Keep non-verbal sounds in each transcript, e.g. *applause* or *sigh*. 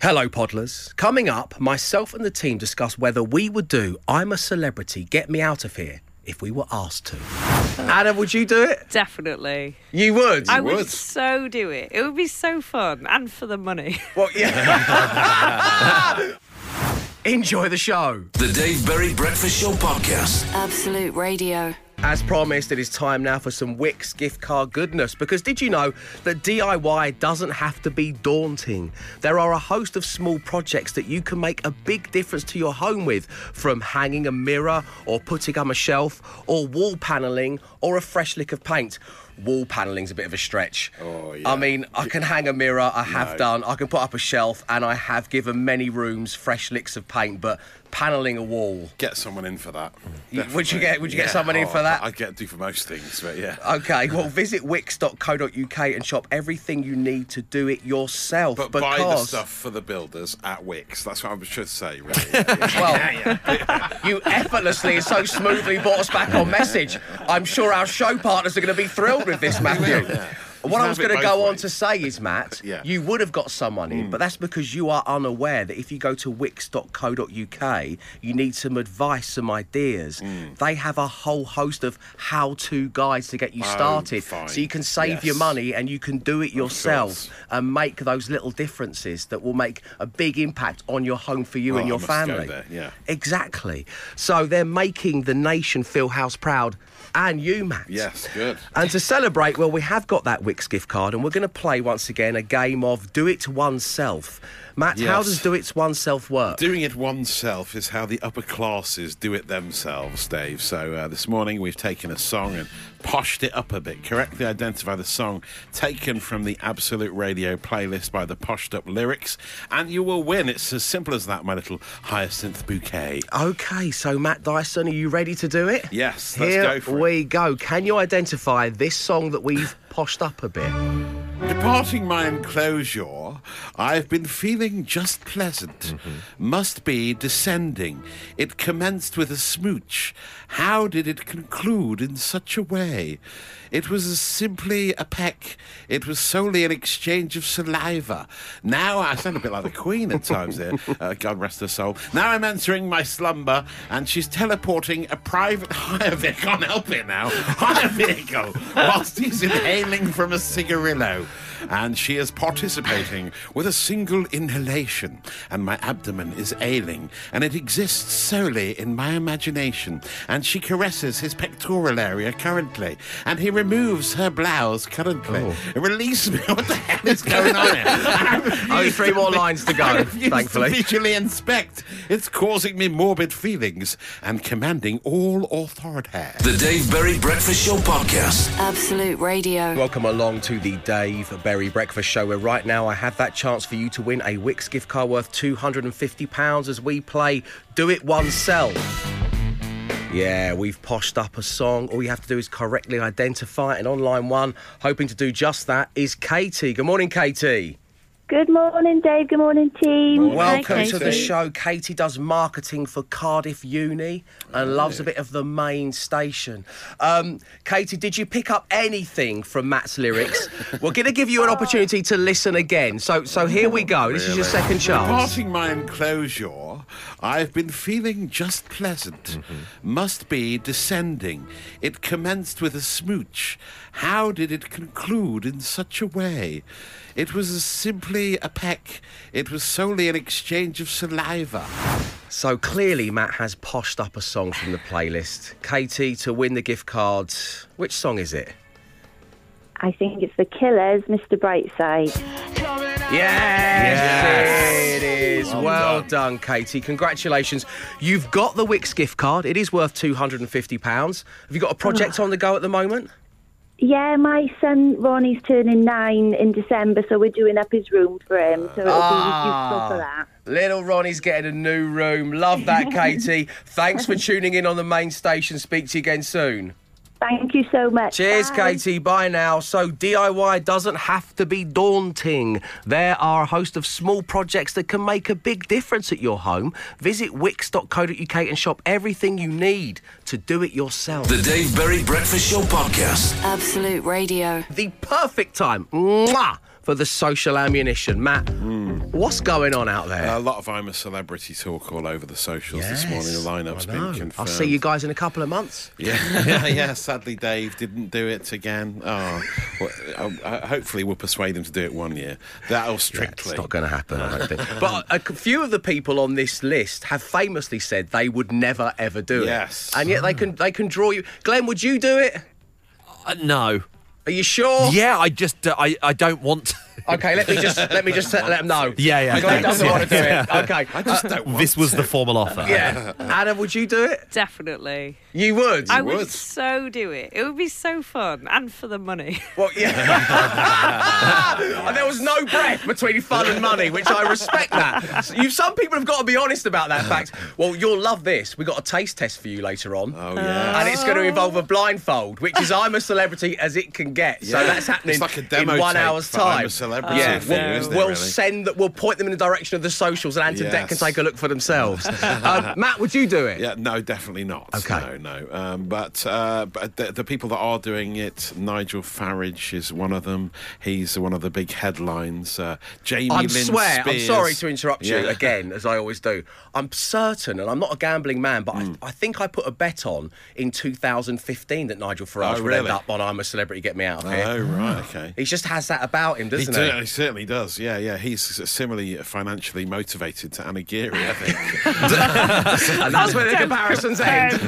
Hello, Podlers. Coming up, myself and the team discuss whether we would do I'm a Celebrity, Get Me Out of Here if we were asked to. Anna, would you do it? Definitely. You would? I would. would. so do it. It would be so fun and for the money. Well, yeah. *laughs* Enjoy the show. The Dave Berry Breakfast Show Podcast. Absolute Radio. As promised, it is time now for some Wix gift card goodness. Because did you know that DIY doesn't have to be daunting? There are a host of small projects that you can make a big difference to your home with, from hanging a mirror or putting up a shelf or wall panelling or a fresh lick of paint. Wall panelling's a bit of a stretch. Oh, yeah. I mean, I can hang a mirror, I have No. done. I can put up a shelf, and I have given many rooms fresh licks of paint. But panelling a wall, Get someone in for that. You- would you get- would you get Yeah. someone in Oh, for that? I get to do for most things, but yeah. Okay, well, visit wix.co.uk and shop everything you need to do it yourself. But because, buy the stuff for the builders at Wix. That's what I should say, really. *laughs* well, you effortlessly and so smoothly brought us back on message. I'm sure our show partners are going to be thrilled with this, Matthew. What I was going to go both on to say is, Matt, *laughs* Yeah. you would have got someone in, but that's because you are unaware that if you go to wix.co.uk, you need some advice, some ideas. They have a whole host of how to guides to get you Oh, started. fine. So you can save your money and you can do it yourself and make those little differences that will make a big impact on your home for you Oh, and I your family. yeah. Exactly. So they're making the nation feel house proud and you, Matt. yes, good. And to celebrate, well, we have got that Wix gift card, and we're going to play once again a game of Do It Oneself. Matt, how does Do It Oneself work? Doing it oneself is how the upper classes do it themselves, Dave. So uh, this morning we've taken a song and poshed it up a bit. Correctly identify the song taken from the Absolute Radio playlist by the Poshed Up Lyrics, and you will win. It's as simple as that, my little hyacinth bouquet. Okay, so Matt Dyson, are you ready to do it? Yes, let's Here go for it. we go. Can you identify this song that we've poshed up a bit? Departing my enclosure, I've been feeling just pleasant. Must be descending. It commenced with a smooch. How did it conclude in such a way? It was simply a peck. It was solely an exchange of saliva. Now I sound a bit like the Queen at times here. *laughs* Uh, God rest her soul. Now I'm entering my slumber, and she's teleporting a private *laughs* hire vehicle. Can't help it now. Hire vehicle, whilst he's inhaling from a cigarillo. And she is participating with a single inhalation, and my abdomen is ailing, and it exists solely in my imagination. And she caresses his pectoral area currently, and he removes her blouse currently. Oh. Release me! *laughs* What the hell is going on here? *laughs* I refuse Only three more vi- lines to go, I thankfully. To visually inspect. It's causing me morbid feelings and commanding all authority. The Dave Berry Breakfast Show Podcast. Absolute Radio. Welcome along to the Dave Berry Breakfast Show, where right now I have that chance for you to win a Wix gift card worth £250 as we play Do It Oneself. Yeah, we've poshed up a song. All you have to do is correctly identify it. And online one, hoping to do just that, is Katie. Good morning, Katie. Good morning, Dave. Good morning, team. Welcome Hi, to the show. Katie does marketing for Cardiff Uni and loves a bit of the main station. Um, Katie, did you pick up anything from Matt's lyrics? *laughs* We're going to give you an opportunity to listen again. So, so here we go. This is your second chance. Departing my enclosure, I've been feeling just pleasant. Mm-hmm. Must be descending. It commenced with a smooch. How did it conclude in such a way? It was simply a peck. It was solely an exchange of saliva. So clearly, Matt has poshed up a song from the playlist. Katie, to win the gift card, which song is it? I think it's the Killers, Mr. Brightside. Yes, it is. Well Well, done. done. Katie. Congratulations. You've got the Wix gift card. It is worth £250. Have you got a project on the go at the moment? Yeah, my son Ronnie's turning nine in December, so we're doing up his room for him. So it'll Ah. be useful for that. Little Ronnie's getting a new room. Love that, *laughs* Katie. Thanks for tuning in on the main station. Speak to you again soon. Thank you so much. Cheers, Bye. Katie. Bye now. So, DIY doesn't have to be daunting. There are a host of small projects that can make a big difference at your home. Visit wix.co.uk and shop everything you need to do it yourself. The Dave Berry Breakfast Show Podcast. Absolute Radio. the perfect time mwah, for the social ammunition. Matt, hmm. What's going on out there? A lot of I'm a celebrity talk all over the socials this morning. The lineup's I been confirmed. I'll see you guys in a couple of months. Yeah, *laughs* yeah, yeah. Sadly, Dave didn't do it again. Oh, well, hopefully we'll persuade him to do it one year. That'll strictly. It's not going to happen, I don't think. *laughs* But a few of the people on this list have famously said they would never ever do Yes. it. Yes, and yet they can they can draw you. Glenn, would you do it? Uh, no. Are you sure? Yeah, I just uh, I I don't want. To. Okay, let me just let me just let them know. *laughs* Yeah, yeah, Glenn doesn't yeah. want to do it. Okay. I just don't want This was the formal offer. Yeah. Anna, would you do it? Definitely. You would. I would would. so do it. It would be so fun and for the money. Well, yeah. and *laughs* there was no breath between fun and money, which I respect that. So you, some people have got to be honest about that fact. Well, you'll love this. We've got a taste test for you later on. Oh yeah. And it's going to involve a blindfold, which is I'm a celebrity as it can get. So that's happening It's like a demo in one tape hour's for I'm time. Celebrity yeah, we'll, isn't it, we'll really? send that. We'll point them in the direction of the socials, and Ant and Dec can take a look for themselves. *laughs* um, Matt, would you do it? Yeah, no, definitely not. Okay. No, no. Um, but uh, but the, the people that are doing it, Nigel Farage is one of them. He's one of the big headlines. Uh, Jamie I swear, I'm sorry to interrupt you Yeah. again, as I always do. I'm certain, and I'm not a gambling man, but Hmm. I, I think I put a bet on in 2015 that Nigel Farage Oh, would end up on I'm a Celebrity, Get Me Out of Here. Oh right, okay. He just has that about him, doesn't do- he? he certainly does. Yeah, yeah. He's similarly financially motivated to Anna Geary, I think. *laughs* and that's where the comparisons end. *laughs*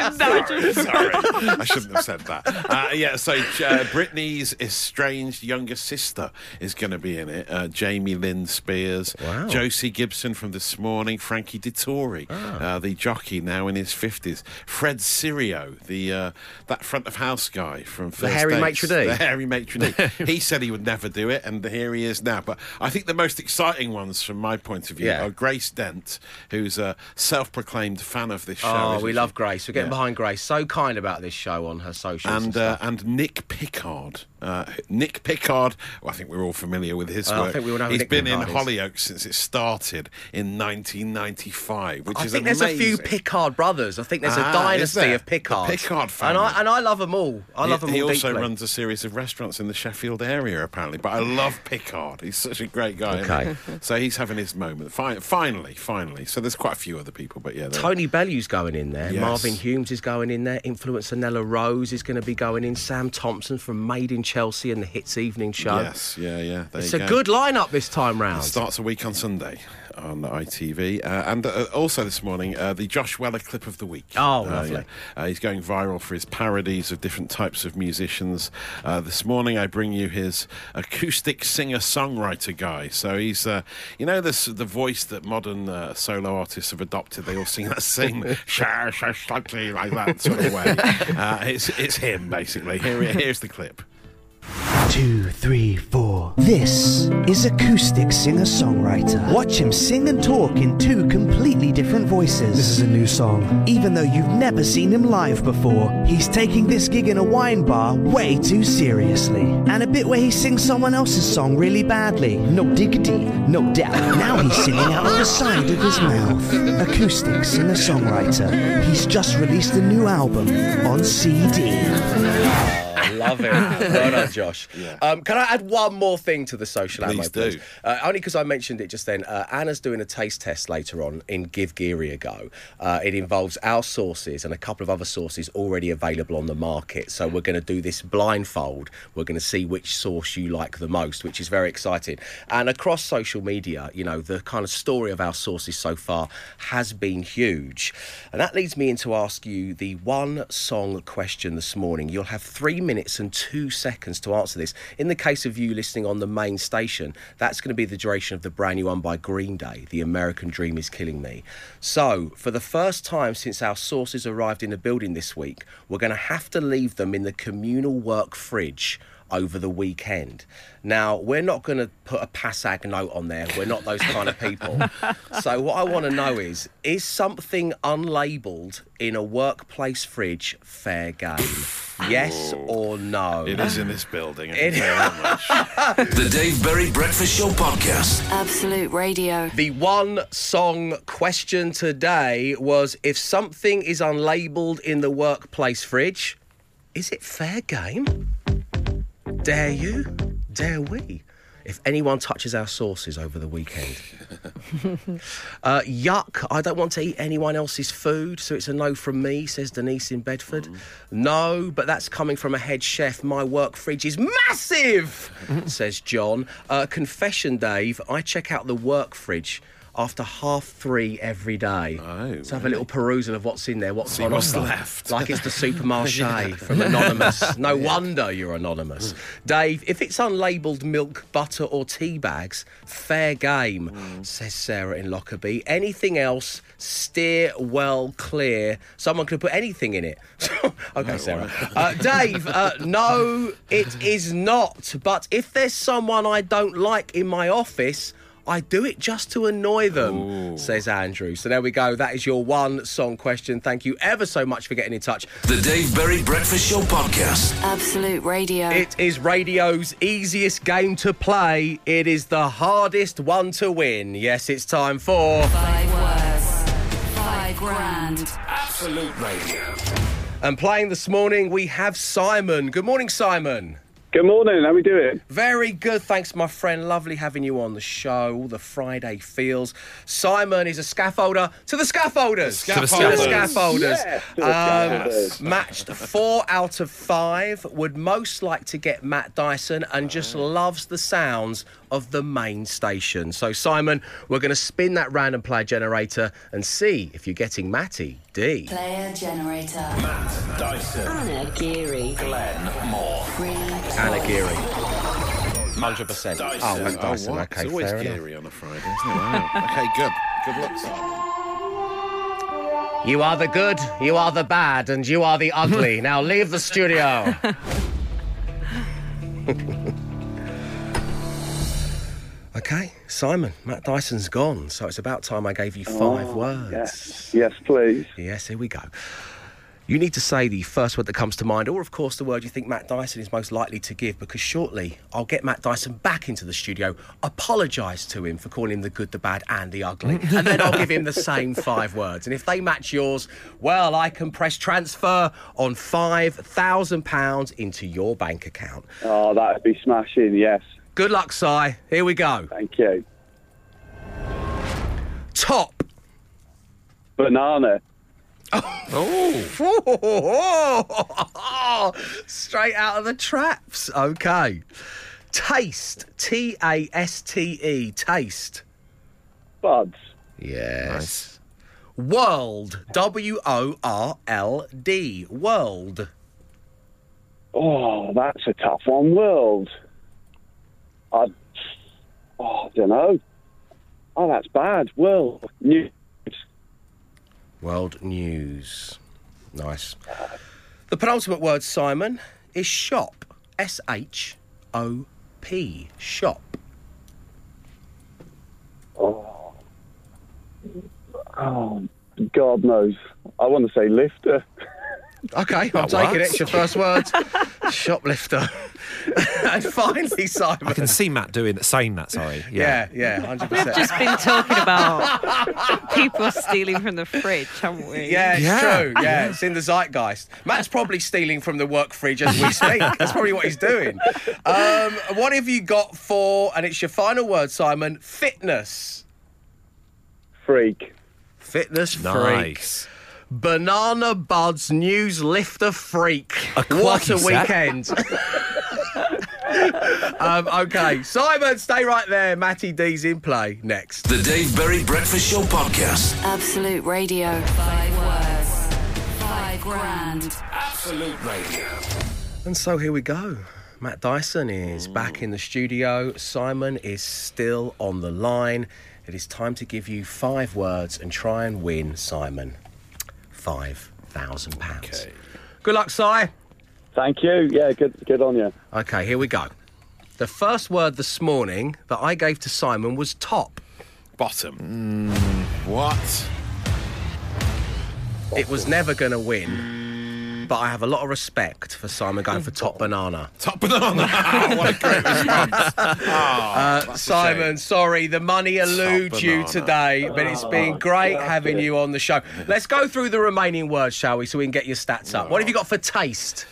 Sorry, I shouldn't have said that. Uh, yeah, so uh, Britney's estranged younger sister is going to be in it. Uh, Jamie Lynn Spears, Wow. Josie Gibson from this morning, Frankie Dettori, Ah. uh, the jockey now in his fifties, Fred Sirieix, the uh, that front of house guy from First hairy Dates, maitre d'? the hairy maitre d'. *laughs* he said he would never do it, and here he is now. But I think the most exciting ones, from my point of view, Yeah. are Grace Dent, who's a self-proclaimed fan of this show. Oh, we she? love Grace. We're getting Yeah. behind Grace. So kind about this show on her socials. and and uh, and Nick Pickard. Uh, Nick Pickard, well, I think we're all familiar with his I work. think we all know He's Nick been in Pickard is. Hollyoaks since it started in 1995, which I is think there's a few. Pickard brothers. I think there's a Ah, is dynasty of Pickards. The Pickard And. I, and I love them all. I love he, them all. he also deeply. runs a series of restaurants in the Sheffield area, apparently. But I love Pickard. He's such a great guy. Okay. *laughs* So he's having his moment. Fi- finally, finally. So there's quite a few other people, but yeah. Tony Bellew's going in there. Yes. Marvin Humes is going in there. Influencer Nella Rose is going to be going in. Sam Thompson from Made in Chelsea and the Hits Evening Show. Yes, yeah, yeah. There It's a go. good lineup this time round. Starts a week on Sunday on ITV. Uh, and uh, also this morning, uh, the Josh Weller clip of the week. Oh, Uh, lovely. yeah. Uh, he's going viral for his parodies of different types of musicians. Uh, this morning, I bring you his acoustic singer songwriter guy. So he's, uh, you know, this, the voice that modern uh, solo artists have adopted. They all sing that same, *laughs* sha, sha, slightly like that sort of way. *laughs* Uh, it's, it's him, basically. Here, here's the clip. Two, three, four. This is acoustic singer songwriter. Watch him sing and talk in two completely different voices. This is a new song. Even though you've never seen him live before, he's taking this gig in a wine bar way too seriously. And a bit where he sings someone else's song really badly. No diggity, no doubt. Now he's singing out of the side of his mouth. Acoustic singer songwriter. He's just released a new album on CD. I love it. well done, Josh. *laughs* Um, can I add one more thing to the social ammo, Please please? do. Uh, only because I mentioned it just then. Uh, Anna's doing a taste test later on in Give Geary a Go. Uh, it involves our sauces and a couple of other sauces already available on the market. So we're going to do this blindfold. We're going to see which sauce you like the most, which is very exciting. And across social media, you know, the kind of story of our sauces so far has been huge. And that leads me into ask you the one song question this morning. You'll have three minutes and two seconds to answer this. In the case of you listening on the main station, that's going to be the duration of the brand new one by Green Day, The American Dream is Killing Me. So, for the first time since our sources arrived in the building this week, we're going to have to leave them in the communal work fridge over the weekend. Now, we're not going to put a passag note on there. We're not those kind of people. *laughs* so, what I want to know is is something unlabeled in a workplace fridge fair game? Yes or no? It is in this building. I It- can tell you that much. *laughs* The Dave Berry Breakfast Show Podcast. Absolute Radio. The one song question today was if something is unlabeled in the workplace fridge, is it fair game? Dare you? Dare we? If anyone touches our sauces over the weekend. *laughs* uh, yuck, I don't want to eat anyone else's food, so it's a no from me, says Denise in Bedford. No, but that's coming from a head chef. My work fridge is massive, *laughs* says John. Uh, confession, Dave, I check out the work fridge after half three every day. Oh, so have a little perusal of what's in there, what's See on what's offer. left. Like it's the supermarché *laughs* from Anonymous. No *laughs* wonder you're anonymous. Dave, if it's unlabeled milk, butter, or tea bags, fair game, says Sarah in Lockerbie. Anything else, steer well clear. Someone could put anything in it. *laughs* okay, Sarah. Uh, Dave, uh, no, it is not. But if there's someone I don't like in my office, I do it just to annoy them, says Andrew. So there we go. That is your one song question. Thank you ever so much for getting in touch. The Dave Berry Breakfast Show Podcast. Absolute Radio. It is radio's easiest game to play. It is the hardest one to win. Yes, it's time for. Five words. Five grand. Absolute Radio. And playing this morning, we have Simon. Good morning, Simon. Good morning. How we doing? Very good, thanks, my friend. Lovely having you on the show. All the Friday feels. Simon is a scaffolder to the scaffolders. To the To the scaffolders. scaffolders. Yes, to the Um, scaffolders. matched four out of five. Would most like to get Matt Dyson and just loves the sounds of the main station. So, Simon, we're going to spin that random player generator and see if you're getting Matty D. Player generator. Matt Dyson. Anna Geary. Glenn Moore. Free. Anna Geary. 100%. Dyson. Oh, Matt oh, Dyson. oh, what? Okay, it's always fair enough. geary on a Friday, isn't it? Wow. okay, good. Good luck, You are the good, you are the bad, and you are the ugly. *laughs* now leave the studio. *laughs* okay, Simon, Matt Dyson's gone, so it's about time I gave you oh, five words. Yes. Yes, please. Yes, here we go. You need to say the first word that comes to mind, or of course the word you think Matt Dyson is most likely to give, because shortly I'll get Matt Dyson back into the studio, apologise to him for calling him the good, the bad, and the ugly, and then I'll give him the same five words. And if they match yours, well, I can press transfer on £5,000 into your bank account. Oh, that'd be smashing. Yes. Good luck, Si. Here we go. Thank you. Top. Banana. Oh, *laughs* straight out of the traps. Okay. Taste. T A S T E. Taste. Buds. Yes. World. W O R L D. World. Oh, that's a tough one. World. I. Oh, I don't know. Oh, that's bad. World. News. World News. Nice. The penultimate word, Simon, is shop. S H O P. Shop. Oh, oh, God knows. I want to say lifter. *laughs* Okay, I'm taking it. It's your first words. *laughs* Shoplifter. *laughs* and finally, Simon. I can see Matt doing saying that. Sorry. Yeah, yeah, 100%. We've percent. just been talking about *laughs* people stealing from the fridge, haven't we? Yeah, it's Yeah. true. Yeah, it's in the zeitgeist. Matt's probably stealing from the work fridge as we speak. That's probably what he's doing. Um, what have you got for? And it's your final word, Simon. Fitness. Freak. Fitness freak. Nice. Banana Buds News Lifter Freak. A what a set. weekend. *laughs* um, okay, Simon, stay right there. Matty D's in play next. The Dave Berry Breakfast Show Podcast. Absolute Radio. Five words. Five grand. Absolute Radio. And so here we go. Matt Dyson is back in the studio. Simon is still on the line. It is time to give you five words and try and win, Simon, five thousand pounds. Okay. Good luck, Si. Thank you. Yeah, good, good on you. Okay, here we go. The first word this morning that I gave to Simon was top. Bottom. Mm, what? It was never going to win, but I have a lot of respect for Simon going for top banana. Top banana. *laughs* Oh, what a great response. *laughs* Oh, uh, a Simon, sorry, the money eludes you today, but it's been oh, great having you on the show. Let's go through the remaining words, shall we, so we can get your stats up. What have you got for taste?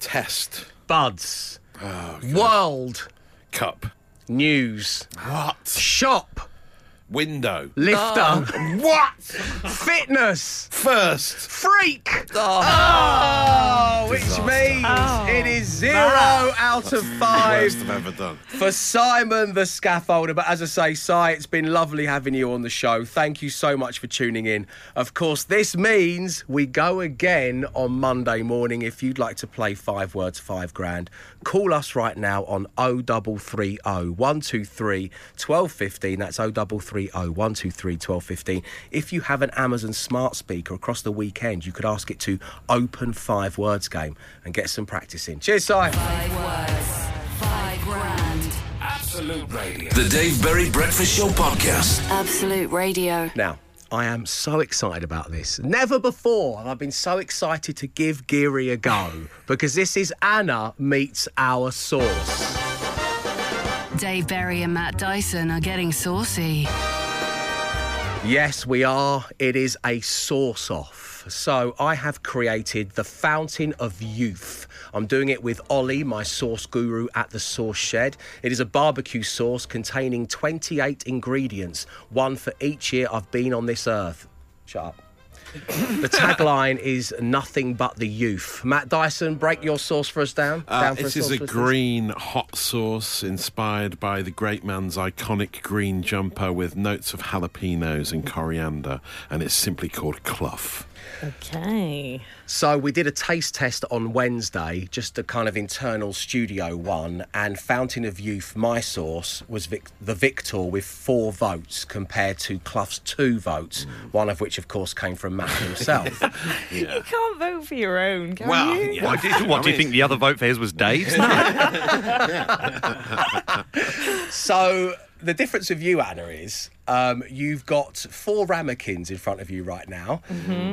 Test. Buds. Oh, World. Cup. News. What? Shop. Window. Lifter. Oh. What? *laughs* Fitness. First. Freak. Oh, oh which means Oh. it is zero out of five. Worst I've ever done. for Simon the scaffolder. But as I say, Si, it's been lovely having you on the show. Thank you so much for tuning in. Of course, this means we go again on Monday morning. If you'd like to play five words, five grand, call us right now on 0330 123 1215. That's 0330 123 1215. If you have an Amazon smart speaker across the weekend, you could ask it to open five words game and get some practice in. Cheers, Si. Five words, five grand. Absolute Radio. The Dave Berry Breakfast Show Podcast. Absolute Radio. Now, I am so excited about this. Never before have I been so excited to give Geary a go because this is Anna meets our source. Dave Berry and Matt Dyson are getting saucy. Yes, we are. It is a sauce off. So I have created the Fountain of Youth. I'm doing it with Ollie, my sauce guru at the Sauce Shed. It is a barbecue sauce containing 28 ingredients, one for each year I've been on this earth. Shut up. The tagline is nothing but the youth. Matt Dyson, break your sauce for us down. Uh, down for this us, is a green hot sauce inspired by the great man's iconic green jumper with notes of jalapenos and coriander, and it's simply called Clough. Okay. So we did a taste test on Wednesday, just a kind of internal studio one, and Fountain of Youth, my source, was vic- the victor with four votes compared to Clough's two votes, mm. one of which, of course, came from Matt himself. *laughs* You can't vote for your own, can Well, you? yeah. What, do you, what do you think the other vote for his was Dave's? *laughs* *laughs* so the difference with you, Anna, is um, you've got four ramekins in front of you right now.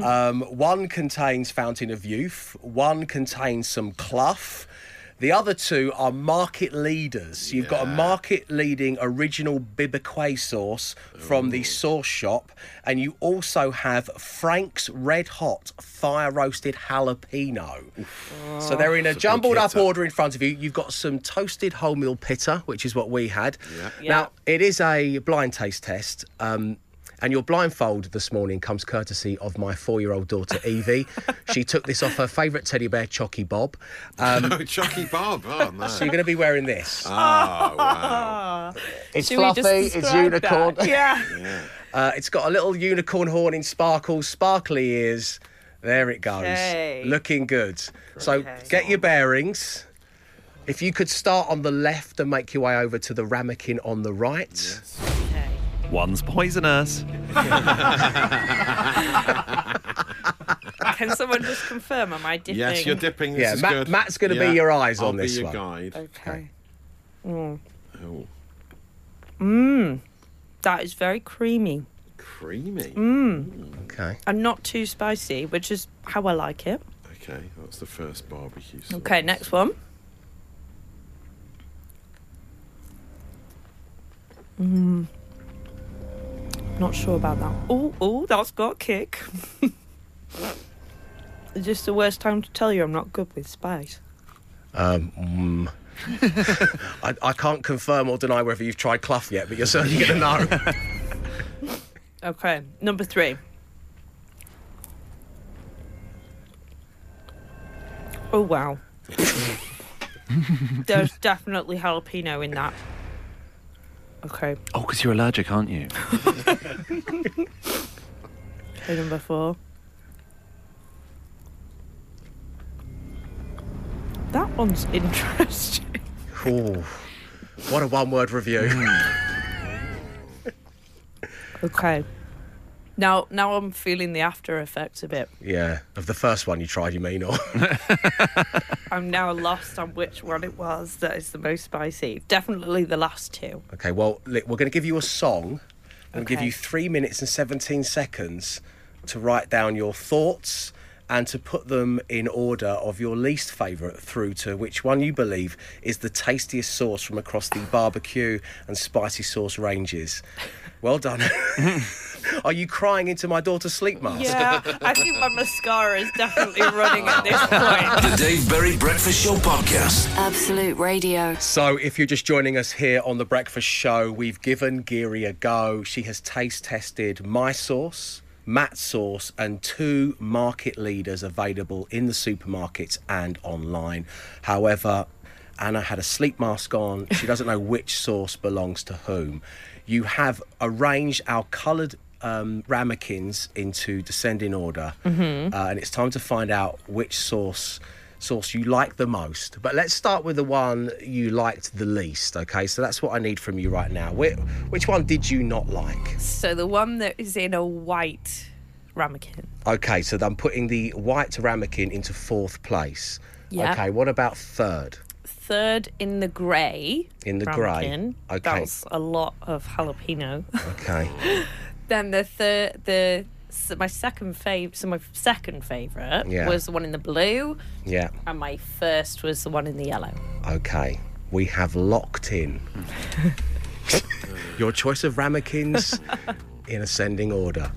Um, one contains Fountain of Youth, one contains some Clough. The other two are market leaders. You've got a market leading original Bibiquay sauce from the sauce shop, and you also have Frank's Red Hot Fire Roasted Jalapeno. So they're in a It's a jumbled up order in front of you. You've got some toasted wholemeal pitta, which is what we had. Yeah. Now, it is a blind taste test. Um, and your blindfold this morning comes courtesy of my four-year-old daughter Evie. she took this off her favourite teddy bear, Chocky Bob. Um, Oh, *laughs* Chucky Bob. Oh, *laughs* no. so you're going to be wearing this. oh, wow. *laughs* It's Should fluffy. It's unicorn. that? Yeah. Uh, it's got a little unicorn horn in sparkles, sparkly ears. There it goes. Okay. Looking good. So Okay. get your bearings. If you could start on the left and make your way over to the ramekin on the right. Okay. One's poisonous. Can someone just confirm? Am I dipping? Yes, you're dipping. This Yeah, is Matt- good. Matt's gonna be your eyes I'll on be this your one. guide. Okay. Mm. Oh, mm. That is very creamy creamy. Mmm. Okay. and not too spicy, which is how I like it. Okay, that's the first barbecue sauce. Okay, next one. Mm. Not sure about that. Oh, oh, that's got a kick. *laughs* Is this the worst time to tell you I'm not good with spice? Um, mm. *laughs* I, I can't confirm or deny whether you've tried Clough yet, but you're certainly going to know. *laughs* Okay, number three. Oh wow. There's definitely jalapeno in that. Okay, Oh, because you're allergic, aren't you? okay, number four. That one's interesting. Ooh, what a one-word review. *laughs* Okay. Now, now I'm feeling the after effects a bit. yeah, of the first one you tried, you may not. *laughs* I'm now lost on which one it was that is the most spicy. Definitely the last two. okay. Well, we're going to give you a song. We'll give you three minutes and seventeen seconds to write down your thoughts and to put them in order of your least favourite through to which one you believe is the tastiest sauce from across the barbecue and spicy sauce ranges. Well done. *laughs* *laughs* Are you crying into my daughter's sleep mask? Yeah, I think my mascara is definitely *laughs* running at this point. The Dave Berry Breakfast Show Podcast. Absolute Radio. So, if you're just joining us here on The Breakfast Show, we've given Geary a go. She has taste tested my sauce, Matt's sauce, and two market leaders available in the supermarkets and online. However, Anna had a sleep mask on. She doesn't know which sauce belongs to whom. You have arranged our coloured um, ramekins into descending order, uh, and it's time to find out which sauce sauce you like the most. But let's start with the one you liked the least. Okay, so that's what I need from you right now. Which, which one did you not like? So the one that is in a white ramekin. Okay, so I'm putting the white ramekin into fourth place. Yeah. Okay, what about third? Third in the grey. In the grey. Okay. That's a lot of jalapeno. Okay. *laughs* then the third, the so my second favorite, so my second favorite Yeah. was the one in the blue, Yeah. and my first was the one in the yellow. Okay. We have locked in your choice of ramekins *laughs* in ascending order.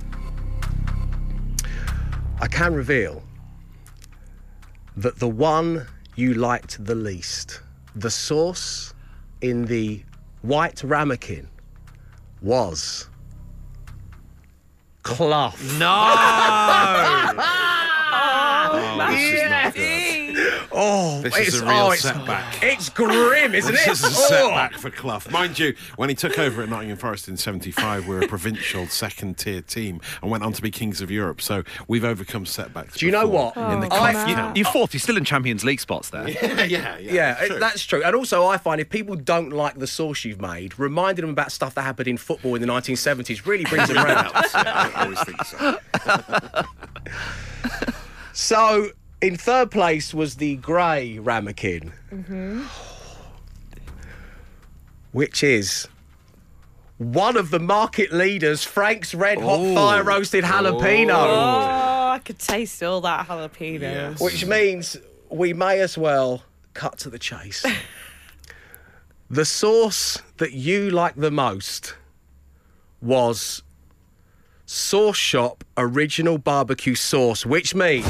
I can reveal that the one you liked the least, the sauce in the white ramekin, was clough. *laughs* Oh, oh, this is not good. Oh, This it's, is a real oh, it's, setback. It's grim, isn't it? This is a Oh. setback for Clough. Mind you, when he took over at Nottingham Forest in 75, we were a provincial second tier team and went on to be Kings of Europe. So we've overcome setbacks. Do you know what? In the Oh, Clough you, You're fourth. You're still in Champions League spots there. *laughs* yeah, yeah, Yeah, it- true. that's true. And also, I find if people don't like the sauce you've made, reminding them about stuff that happened in football in the 1970s really brings them *laughs* round. yeah, I always think so. *laughs* So, in third place was the grey ramekin, mm-hmm. which is one of the market leaders, Frank's Red Hot Oh. Fire Roasted Jalapeno. Oh, I could taste all that jalapeno. Yes. Which means we may as well cut to the chase. *laughs* the sauce that you like the most was Sauce Shop Original Barbecue Sauce, which means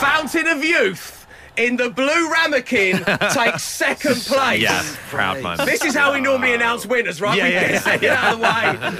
Fountain of Youth in the blue ramekin takes *laughs* second place. Yeah, proud moment. This is how we normally announce winners, right? Yeah, we yeah, get yeah. second out of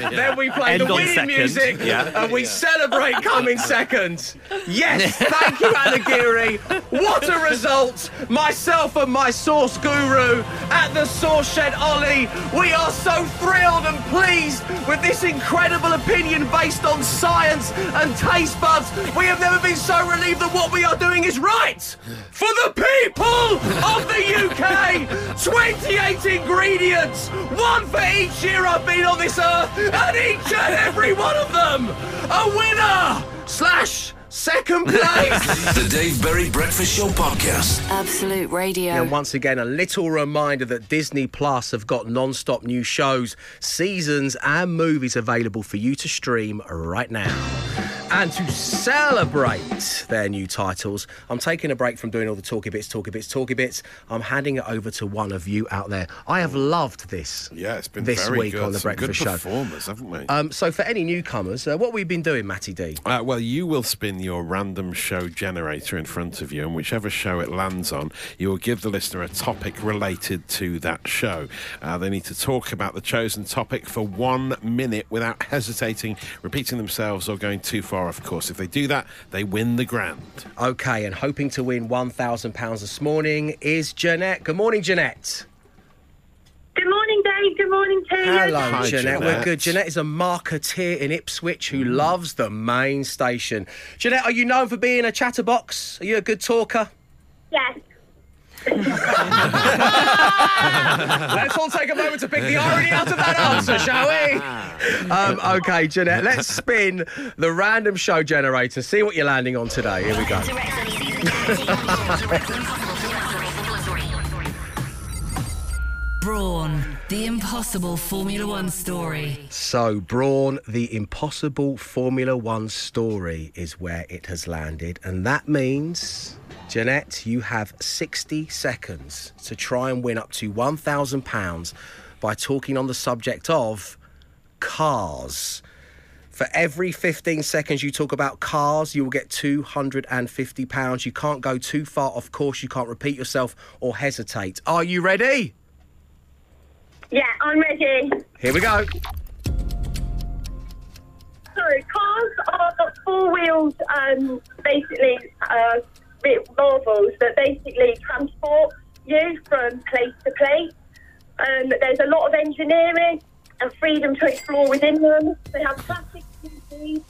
the way, *laughs* then we play End the winning second. music, Yeah. and we celebrate coming *laughs* second. Yes, thank you, Anna Geary. What a result! Myself and my sauce guru at the Sauce Shed Ollie. We are so thrilled and pleased with this incredible opinion based on science and taste buds. We have never been so relieved that what we are doing is right for the people of the UK. 28 ingredients, one for each year I've been on this earth, and each and every one of them a winner slash second place. *laughs* The Dave Berry Breakfast Show Podcast. Absolute Radio. And once again, a little reminder that Disney Plus have got non stop new shows, seasons, and movies available for you to stream right now. And to celebrate their new titles, I'm taking a break from doing all the talky bits, talky bits, talky bits. I'm handing it over to one of you out there. I have loved this. Yeah, it's been this very week good. on the Some Breakfast good Show. performers, haven't we? Um, so, for any newcomers, uh, what we've been doing, Matty D? Uh, well, you will spin your random show generator in front of you, and whichever show it lands on, you will give the listener a topic related to that show. Uh, they need to talk about the chosen topic for one minute without hesitating, repeating themselves, or going too far, of course. If they do that, they win the grand. Okay, and hoping to win £1,000 this morning is Jeanette. Good morning, Jeanette. Good morning, Dave. Good morning, team. Hello, Hi, Jeanette. We're good. Jeanette is a marketeer in Ipswich who loves the main station. Jeanette, are you known for being a chatterbox? Are you a good talker? Yes. *laughs* Let's all take a moment to pick the irony out of that answer, shall we? Um, okay, Jeanette, let's spin the random show generator. See what you're landing on today. Here we go. Brawn, the impossible Formula One story. So, Brawn, the impossible Formula One story is where it has landed. And that means, Jeanette, you have 60 seconds to try and win up to £1,000 by talking on the subject of cars. For every 15 seconds you talk about cars, you will get £250. You can't go too far of course, you can't repeat yourself or hesitate. Are you ready? Yeah, I'm ready. Here we go. So cars are four-wheeled, um, basically uh, marvels that basically transport you from place to place. Um, there's a lot of engineering and freedom to explore within them. They have plastic pieces,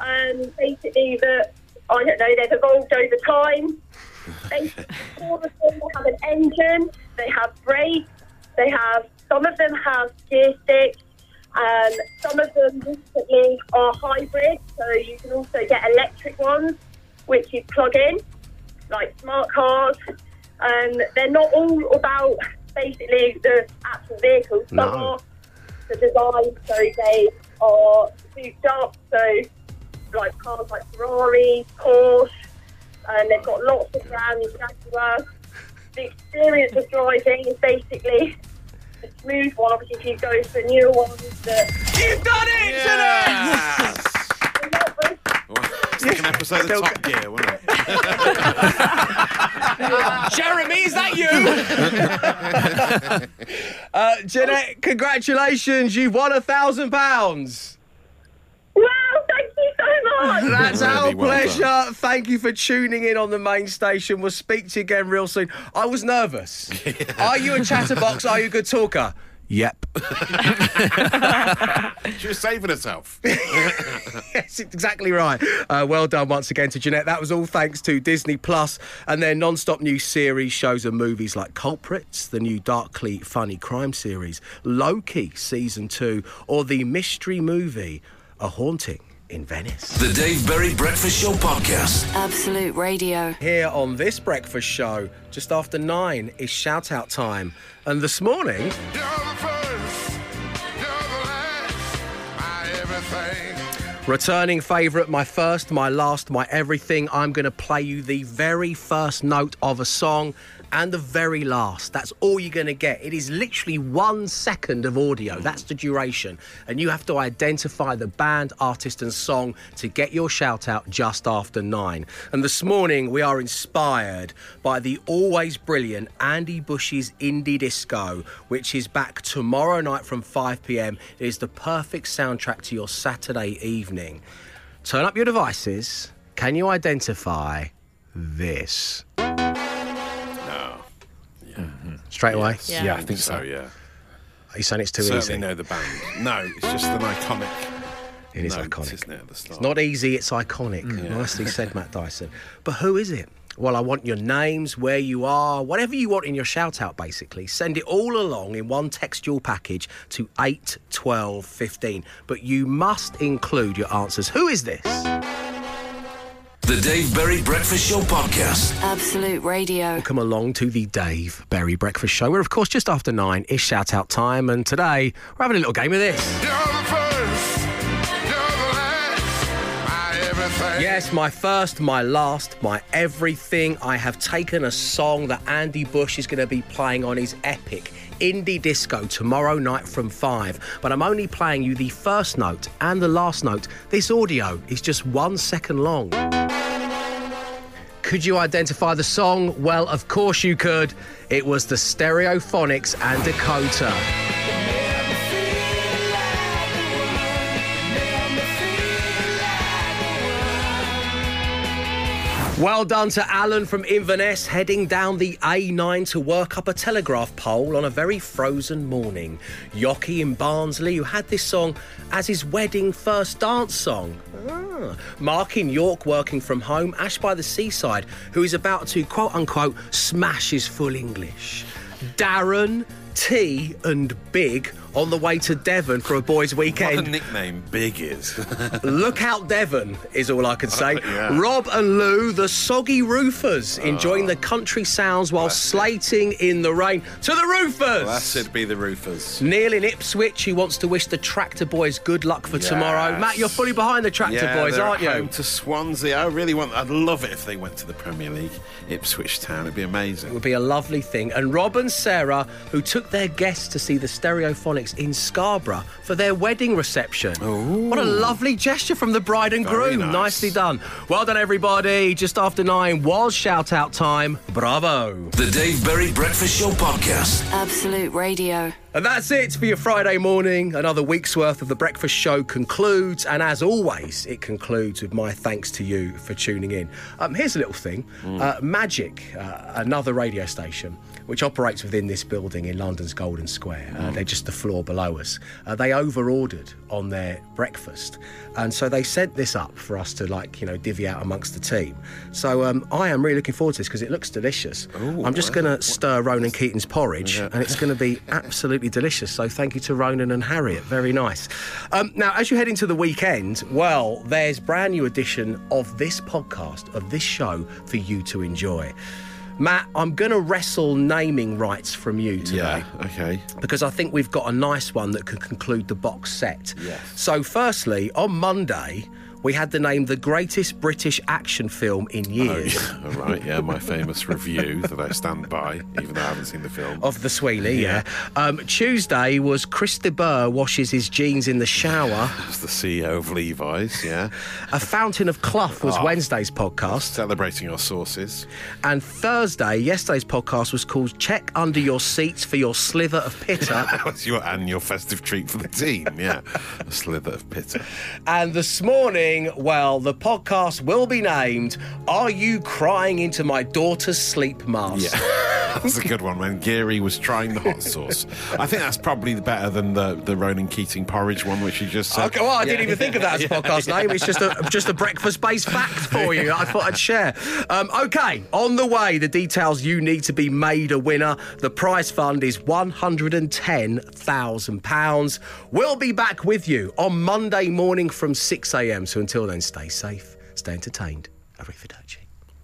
um, basically that I don't know. They've evolved over time. Basically, all of them have an engine. They have brakes. They have some of them have gear sticks. Um, some of them recently are hybrid, so you can also get electric ones, which you plug in, like smart cars. Um, they're not all about basically the actual vehicles. Some No. are the design, so they are souped up. So, like cars like Ferrari, Porsche, and they've got lots of brands, Jaguar. The experience of driving is basically a smooth one. Obviously, if you go for newer ones that You've done it, *laughs* Second episode of Top Gear, wasn't it? *laughs* Jeremy, is that you? *laughs* uh, Jeanette, congratulations. You've won a thousand pounds. Wow, thank you so much. That's Really our well pleasure. done. Thank you for tuning in on the main station. We'll speak to you again real soon. I was nervous. *laughs* Are you a chatterbox? Are you a good talker? Yep. *laughs* She was saving herself. *laughs* yes, exactly right. Uh, well done once again to Jeanette. That was all thanks to Disney Plus and their non-stop new series, shows and movies like Culprits, the new darkly funny crime series, Loki season two, or the mystery movie A Haunting in Venice. The Dave Berry Breakfast Show Podcast. Absolute Radio. Here on this breakfast show, just after nine, is shout out time. And this morning, returning favourite, my first, my last, my everything, I'm going to play you the very first note of a song and the very last. That's all you're going to get. It is literally one second of audio. Mm. That's the duration. And you have to identify the band, artist, and song to get your shout out just after nine. And this morning, we are inspired by the always brilliant Andy Bush's Indie Disco, which is back tomorrow night from 5 pm. It is the perfect soundtrack to your Saturday evening. Turn up your devices. Can you identify this? No. Straight away? Yeah. Yeah, I think so, yeah. Are you saying it's too Certainly easy? know the band. No, it's just an iconic. It is note, iconic. Isn't it, at the start? It's not easy, it's iconic. Mm. Nicely said, Matt *laughs* Dyson. But who is it? Well, I want your names, where you are, whatever you want in your shout out, basically. Send it all along in one textual package to 8, 12, 15. But you must include your answers. Who is this? The Dave Berry Breakfast Show Podcast. Absolute Radio. Welcome along to the Dave Berry Breakfast Show, We're, of course, just after nine is shout out time. And today, we're having a little game of this. Yes, my first, my last, my everything. I have taken a song that Andy Bush is going to be playing on his epic indie disco tomorrow night from 5. But I'm only playing you the first note and the last note. This audio is just one second long. Could you identify the song? Well, of course you could. It was the Stereophonics and Dakota. Well done to Alan from Inverness heading down the A9 to work up a telegraph pole on a very frozen morning. Yocky in Barnsley, who had this song as his wedding first dance song. Ah. Mark in York working from home. Ash by the seaside, who is about to quote unquote smash his full English. Darren, T, and Big on the way to Devon for a boys' What a weekend. nickname Big is. *laughs* Look out, Devon, is all I can say. Yeah. Rob and Lou, the soggy roofers, enjoying the oh. country sounds while slating in the rain. To the roofers! that should be the roofers. Neil in Ipswich, who wants to wish the Tractor Boys good luck for tomorrow. Matt, you're fully behind the Tractor yeah, Boys, aren't you? home to Swansea. I really want. I'd love it if they went to the Premier League, Ipswich Town. It'd be amazing. It would be a lovely thing. And Rob and Sarah, who took their guests to see the Stereophonics Alex in Scarborough for their wedding reception. What a lovely gesture from the bride and Very groom. nice. Nicely done. Well done, everybody. Just after nine was shout out time. Bravo. The Dave Berry Breakfast Show Podcast. Absolute Radio. And that's it for your Friday morning. Another week's worth of The Breakfast Show concludes. And as always, it concludes with my thanks to you for tuning in. Um, here's a little thing uh, Magic, uh, another radio station, which operates within this building in London's Golden Square. Uh, they're just the floor below us. Uh, they overordered on their breakfast. And so they sent this up for us to, like, you know, divvy out amongst the team. So um, I am really looking forward to this because it looks delicious. I'm just going to stir Ronan Keating's porridge and it's going to be *laughs* absolutely delicious. So thank you to Ronan and Harriet. Very nice. Um, now, as you head into the weekend, well, there's brand new edition of this podcast, of this show for you to enjoy. Matt, I'm going to wrestle naming rights from you today Yeah, okay. because I think we've got a nice one that could conclude the box set. Yes. So, firstly, on Monday, we had the name The Greatest British Action Film in Years. All right, yeah, my famous review that I stand by, even though I haven't seen the film. Of the Sweeney, yeah. Um, Tuesday was Chris de Burgh washes his jeans in the shower. *laughs* As the CEO of Levi's, yeah. A Fountain of Clough was Oh. Wednesday's podcast. Celebrating our sources. And Thursday, yesterday's podcast was called Check Under Your Seats for Your Slither of Pitter. *laughs* That was your annual festive treat for the team, yeah. A slither of pitter. And this morning, well, the podcast will be named Are You Crying Into My Daughter's Sleep Mask? Yeah, *laughs* that's a good one. When Geary was trying the hot sauce, I think that's probably better than the the Ronan Keating porridge one, which you just said. Okay, well, I didn't Yeah. even think of that as a *laughs* podcast name. It's just a just a breakfast based fact for you. I thought I'd share. Um, okay, on the way, the details you need to be made a winner. The prize fund is one hundred and ten thousand pounds. We'll be back with you on Monday morning from six a.m. So until then, stay safe, stay entertained. Arrivederci.